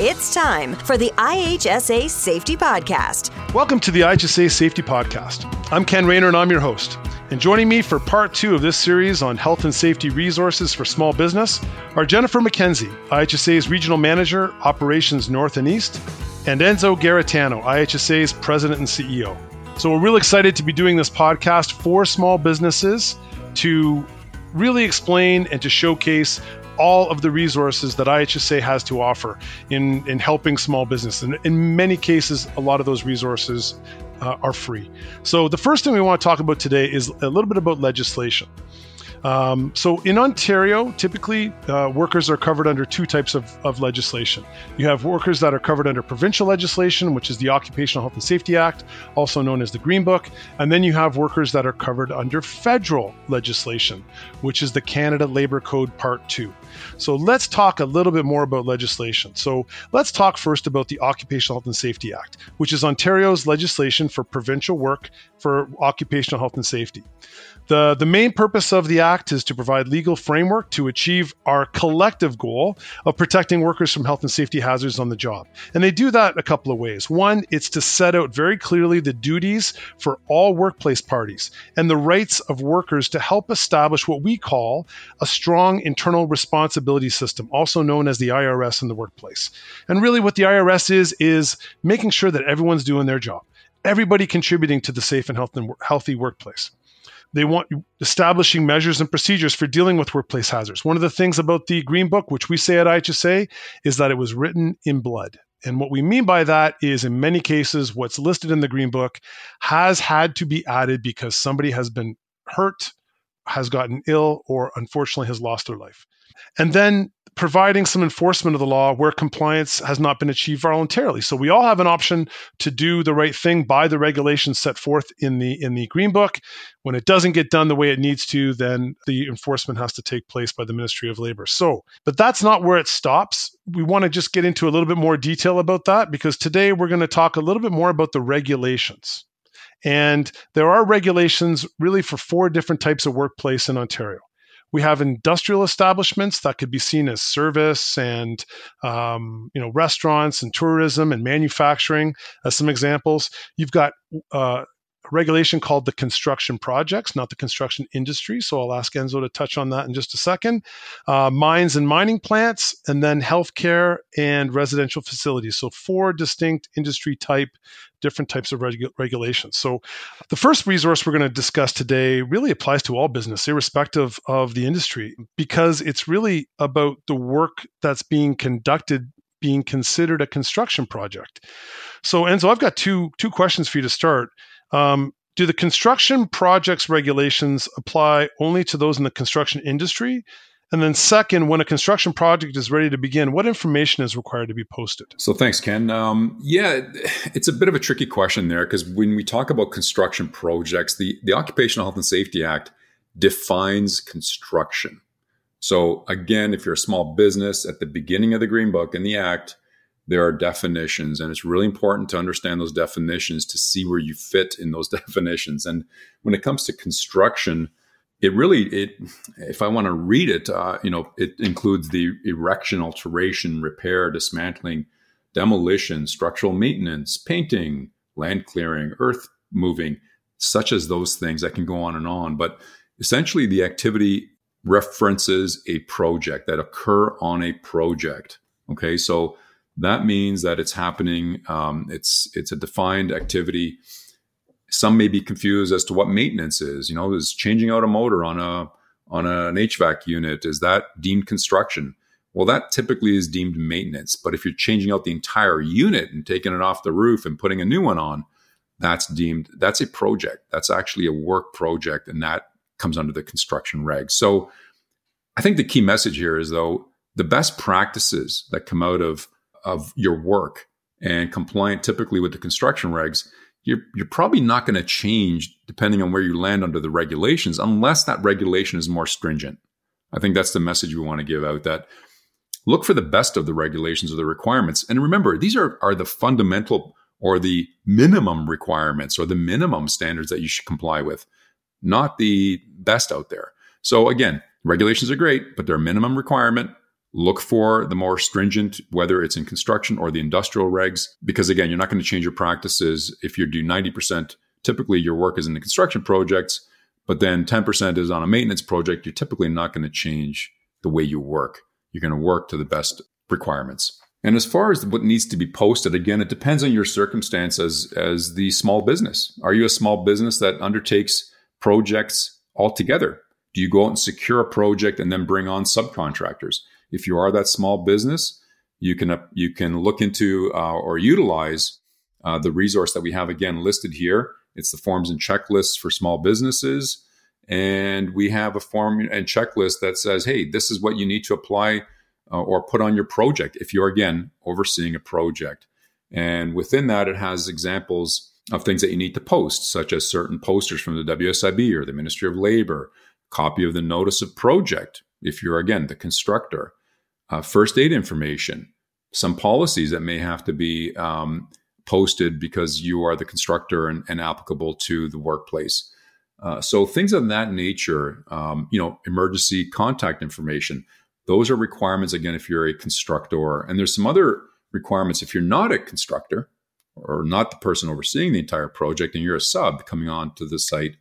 It's time for the IHSA Safety Podcast. Welcome to the IHSA Safety Podcast. I'm Ken Rayner and I'm your host. And joining me for part two of this series on health and safety resources for small business are Jennifer McKenzie, IHSA's Regional Manager, Operations North and East, and Enzo Garritano, IHSA's President and CEO. So we're really excited to be doing this podcast for small businesses to really explain and to showcase all of the resources that IHSA has to offer in, in helping small business. And in many cases, a lot of those resources uh, are free. So, the first thing we want to talk about today is a little bit about legislation. Um, so in Ontario, typically uh, workers are covered under two types of, of legislation. You have workers that are covered under provincial legislation, which is the Occupational Health and Safety Act, also known as the Green Book. And then you have workers that are covered under federal legislation, which is the Canada Labor Code Part 2. So let's talk a little bit more about legislation. So let's talk first about the Occupational Health and Safety Act, which is Ontario's legislation for provincial work for occupational health and safety. The, the main purpose of the Act is to provide legal framework to achieve our collective goal of protecting workers from health and safety hazards on the job. And they do that a couple of ways. One, it's to set out very clearly the duties for all workplace parties and the rights of workers to help establish what we call a strong internal responsibility system, also known as the IRS in the workplace. And really, what the IRS is, is making sure that everyone's doing their job everybody contributing to the safe and healthy workplace. They want establishing measures and procedures for dealing with workplace hazards. One of the things about the Green Book, which we say at IHSA, is that it was written in blood. And what we mean by that is, in many cases, what's listed in the Green Book has had to be added because somebody has been hurt, has gotten ill, or unfortunately has lost their life. And then providing some enforcement of the law where compliance has not been achieved voluntarily. So we all have an option to do the right thing by the regulations set forth in the in the Green Book. When it doesn't get done the way it needs to, then the enforcement has to take place by the Ministry of Labor. So, but that's not where it stops. We want to just get into a little bit more detail about that because today we're going to talk a little bit more about the regulations. And there are regulations really for four different types of workplace in Ontario. We have industrial establishments that could be seen as service and um, you know restaurants and tourism and manufacturing as some examples. You've got uh, regulation called the construction projects, not the construction industry. So I'll ask Enzo to touch on that in just a second. Uh, mines and mining plants, and then healthcare and residential facilities. So four distinct industry type, different types of regu- regulations. So the first resource we're going to discuss today really applies to all business, irrespective of the industry, because it's really about the work that's being conducted being considered a construction project. So Enzo, I've got two two questions for you to start. Um, do the construction projects regulations apply only to those in the construction industry? And then, second, when a construction project is ready to begin, what information is required to be posted? So, thanks, Ken. Um, yeah, it's a bit of a tricky question there because when we talk about construction projects, the, the Occupational Health and Safety Act defines construction. So, again, if you're a small business at the beginning of the Green Book in the Act, there are definitions and it's really important to understand those definitions to see where you fit in those definitions and when it comes to construction it really it if i want to read it uh, you know it includes the erection alteration repair dismantling demolition structural maintenance painting land clearing earth moving such as those things that can go on and on but essentially the activity references a project that occur on a project okay so that means that it's happening. Um, it's it's a defined activity. Some may be confused as to what maintenance is. You know, is changing out a motor on a on an HVAC unit is that deemed construction? Well, that typically is deemed maintenance. But if you're changing out the entire unit and taking it off the roof and putting a new one on, that's deemed that's a project. That's actually a work project, and that comes under the construction regs. So, I think the key message here is though the best practices that come out of of your work and compliant typically with the construction regs, you're, you're probably not going to change depending on where you land under the regulations unless that regulation is more stringent. I think that's the message we want to give out that look for the best of the regulations or the requirements. And remember, these are, are the fundamental or the minimum requirements or the minimum standards that you should comply with, not the best out there. So again, regulations are great, but they're a minimum requirement look for the more stringent, whether it's in construction or the industrial regs, because again, you're not going to change your practices if you do 90%. Typically, your work is in the construction projects, but then 10% is on a maintenance project. You're typically not going to change the way you work. You're going to work to the best requirements. And as far as what needs to be posted, again, it depends on your circumstance as, as the small business. Are you a small business that undertakes projects altogether? Do you go out and secure a project and then bring on subcontractors? If you are that small business, you can uh, you can look into uh, or utilize uh, the resource that we have again listed here. It's the forms and checklists for small businesses, and we have a form and checklist that says, "Hey, this is what you need to apply uh, or put on your project if you're again overseeing a project." And within that, it has examples of things that you need to post, such as certain posters from the WSIB or the Ministry of Labor, copy of the notice of project if you're again the constructor, uh, first aid information, some policies that may have to be um, posted because you are the constructor and, and applicable to the workplace. Uh, so things of that nature, um, you know, emergency contact information, those are requirements again if you're a constructor. And there's some other requirements if you're not a constructor or not the person overseeing the entire project and you're a sub coming on to the site.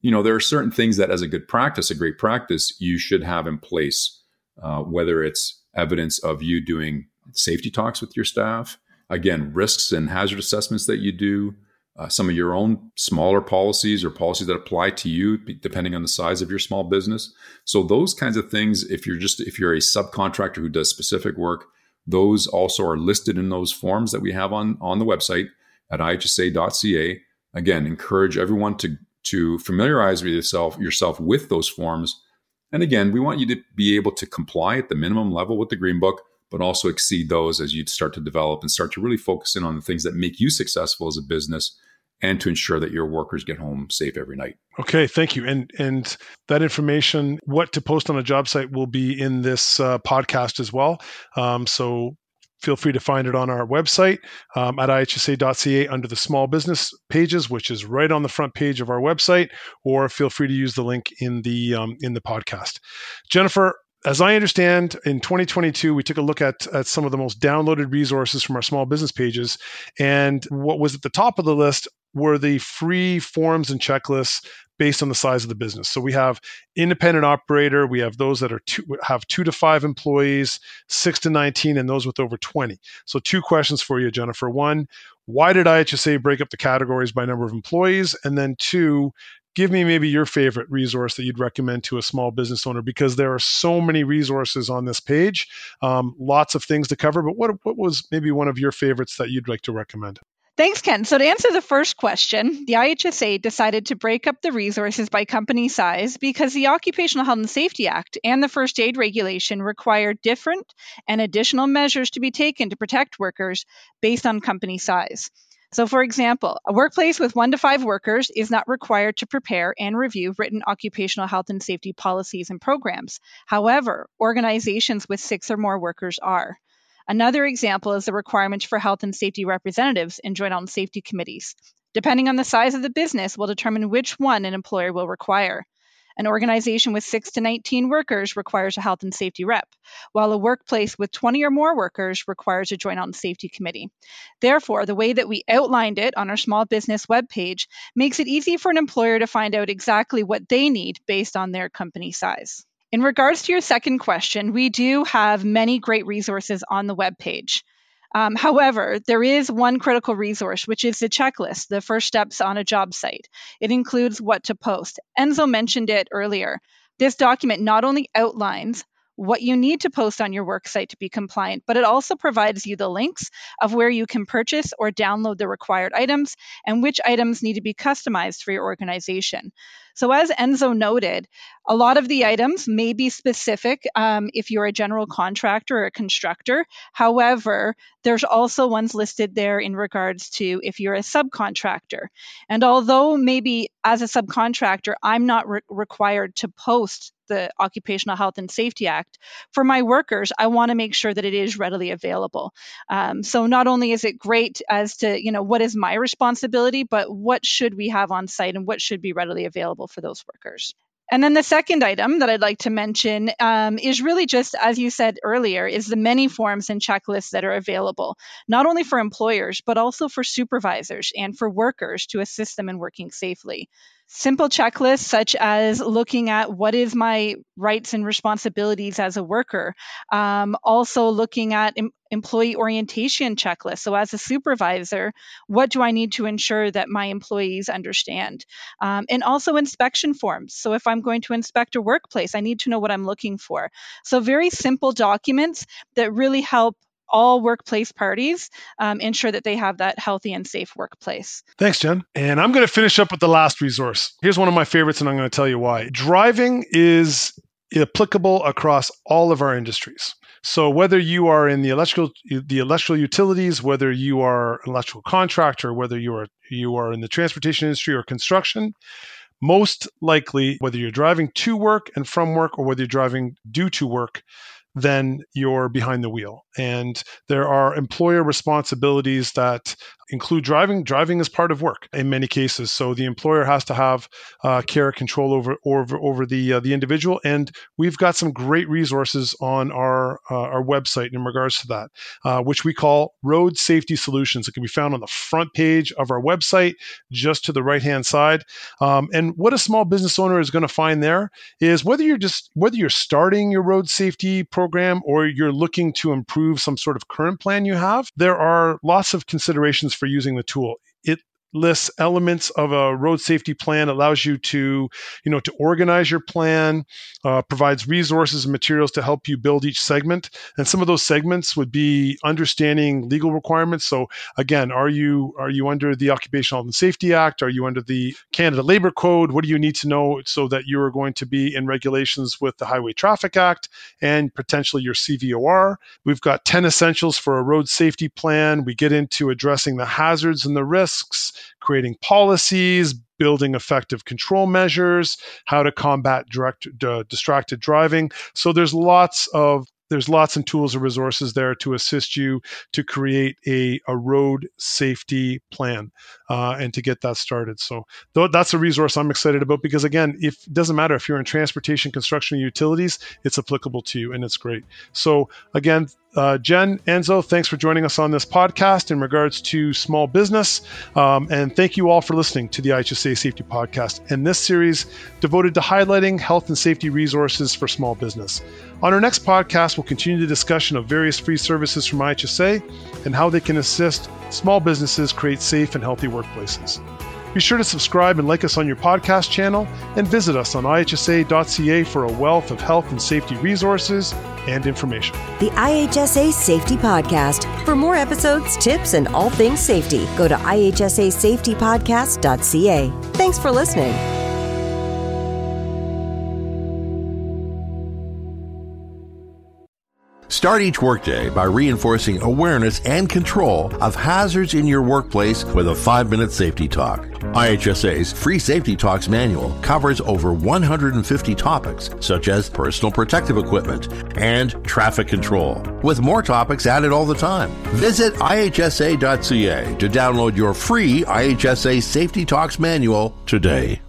You know, there are certain things that, as a good practice, a great practice, you should have in place, uh, whether it's evidence of you doing safety talks with your staff, again, risks and hazard assessments that you do, uh, some of your own smaller policies or policies that apply to you depending on the size of your small business. So those kinds of things if you're just if you're a subcontractor who does specific work those also are listed in those forms that we have on on the website at ihsa.ca again encourage everyone to to familiarize yourself yourself with those forms and again we want you to be able to comply at the minimum level with the green book but also exceed those as you start to develop and start to really focus in on the things that make you successful as a business and to ensure that your workers get home safe every night. Okay, thank you. And and that information, what to post on a job site, will be in this uh, podcast as well. Um, so feel free to find it on our website um, at ihsa.ca under the small business pages, which is right on the front page of our website. Or feel free to use the link in the um, in the podcast. Jennifer, as I understand, in 2022, we took a look at, at some of the most downloaded resources from our small business pages. And what was at the top of the list were the free forms and checklists based on the size of the business. So we have independent operator, we have those that are two, have two to five employees, six to 19, and those with over 20. So two questions for you, Jennifer. One, why did IHSA break up the categories by number of employees? And then two, give me maybe your favorite resource that you'd recommend to a small business owner because there are so many resources on this page, um, lots of things to cover. But what, what was maybe one of your favorites that you'd like to recommend? Thanks, Ken. So, to answer the first question, the IHSA decided to break up the resources by company size because the Occupational Health and Safety Act and the First Aid Regulation require different and additional measures to be taken to protect workers based on company size. So, for example, a workplace with one to five workers is not required to prepare and review written occupational health and safety policies and programs. However, organizations with six or more workers are. Another example is the requirements for health and safety representatives in joint health and safety committees. Depending on the size of the business, will determine which one an employer will require. An organization with 6 to 19 workers requires a health and safety rep, while a workplace with 20 or more workers requires a joint health and safety committee. Therefore, the way that we outlined it on our small business webpage makes it easy for an employer to find out exactly what they need based on their company size. In regards to your second question, we do have many great resources on the web page. Um, however, there is one critical resource, which is the checklist, the first steps on a job site. It includes what to post. Enzo mentioned it earlier. This document not only outlines what you need to post on your work site to be compliant, but it also provides you the links of where you can purchase or download the required items and which items need to be customized for your organization. So, as Enzo noted, a lot of the items may be specific um, if you're a general contractor or a constructor. However, there's also ones listed there in regards to if you're a subcontractor. And although maybe as a subcontractor, I'm not re- required to post the Occupational Health and Safety Act. For my workers, I want to make sure that it is readily available. Um, so not only is it great as to, you know, what is my responsibility, but what should we have on site and what should be readily available for those workers. And then the second item that I'd like to mention um, is really just, as you said earlier, is the many forms and checklists that are available, not only for employers, but also for supervisors and for workers to assist them in working safely simple checklists such as looking at what is my rights and responsibilities as a worker. Um, also looking at em- employee orientation checklists so as a supervisor what do i need to ensure that my employees understand? Um, and also inspection forms. So if i'm going to inspect a workplace i need to know what i'm looking for. So very simple documents that really help all workplace parties um, ensure that they have that healthy and safe workplace. Thanks, Jen. And I'm going to finish up with the last resource. Here's one of my favorites, and I'm going to tell you why. Driving is applicable across all of our industries. So whether you are in the electrical the electrical utilities, whether you are an electrical contractor, whether you are you are in the transportation industry or construction, most likely whether you're driving to work and from work or whether you're driving due to work, then you're behind the wheel. And there are employer responsibilities that include driving. Driving is part of work in many cases, so the employer has to have uh, care control over over over the uh, the individual. And we've got some great resources on our uh, our website in regards to that, uh, which we call Road Safety Solutions. It can be found on the front page of our website, just to the right hand side. Um, and what a small business owner is going to find there is whether you're just whether you're starting your road safety program or you're looking to improve some sort of current plan you have, there are lots of considerations for using the tool. It lists elements of a road safety plan allows you to you know to organize your plan uh, provides resources and materials to help you build each segment. And some of those segments would be understanding legal requirements. So again are you are you under the occupational and safety act? Are you under the canada labor code? What do you need to know so that you are going to be in regulations with the highway traffic act and potentially your cvor we've got 10 essentials for a road safety plan. We get into addressing the hazards and the risks creating policies, building effective control measures, how to combat direct, distracted driving. So there's lots of there's lots and tools and resources there to assist you to create a, a road safety plan uh, and to get that started. So that's a resource I'm excited about because again, if it doesn't matter if you're in transportation, construction, utilities, it's applicable to you and it's great. So again, uh, Jen, Enzo, thanks for joining us on this podcast in regards to small business. Um, and thank you all for listening to the IHSA Safety Podcast and this series devoted to highlighting health and safety resources for small business. On our next podcast, we'll continue the discussion of various free services from IHSA and how they can assist small businesses create safe and healthy workplaces. Be sure to subscribe and like us on your podcast channel and visit us on ihsa.ca for a wealth of health and safety resources and information. The IHSA Safety Podcast. For more episodes, tips, and all things safety, go to ihsasafetypodcast.ca. Thanks for listening. Start each workday by reinforcing awareness and control of hazards in your workplace with a five minute safety talk. IHSA's Free Safety Talks manual covers over 150 topics, such as personal protective equipment and traffic control, with more topics added all the time. Visit IHSA.ca to download your free IHSA Safety Talks manual today.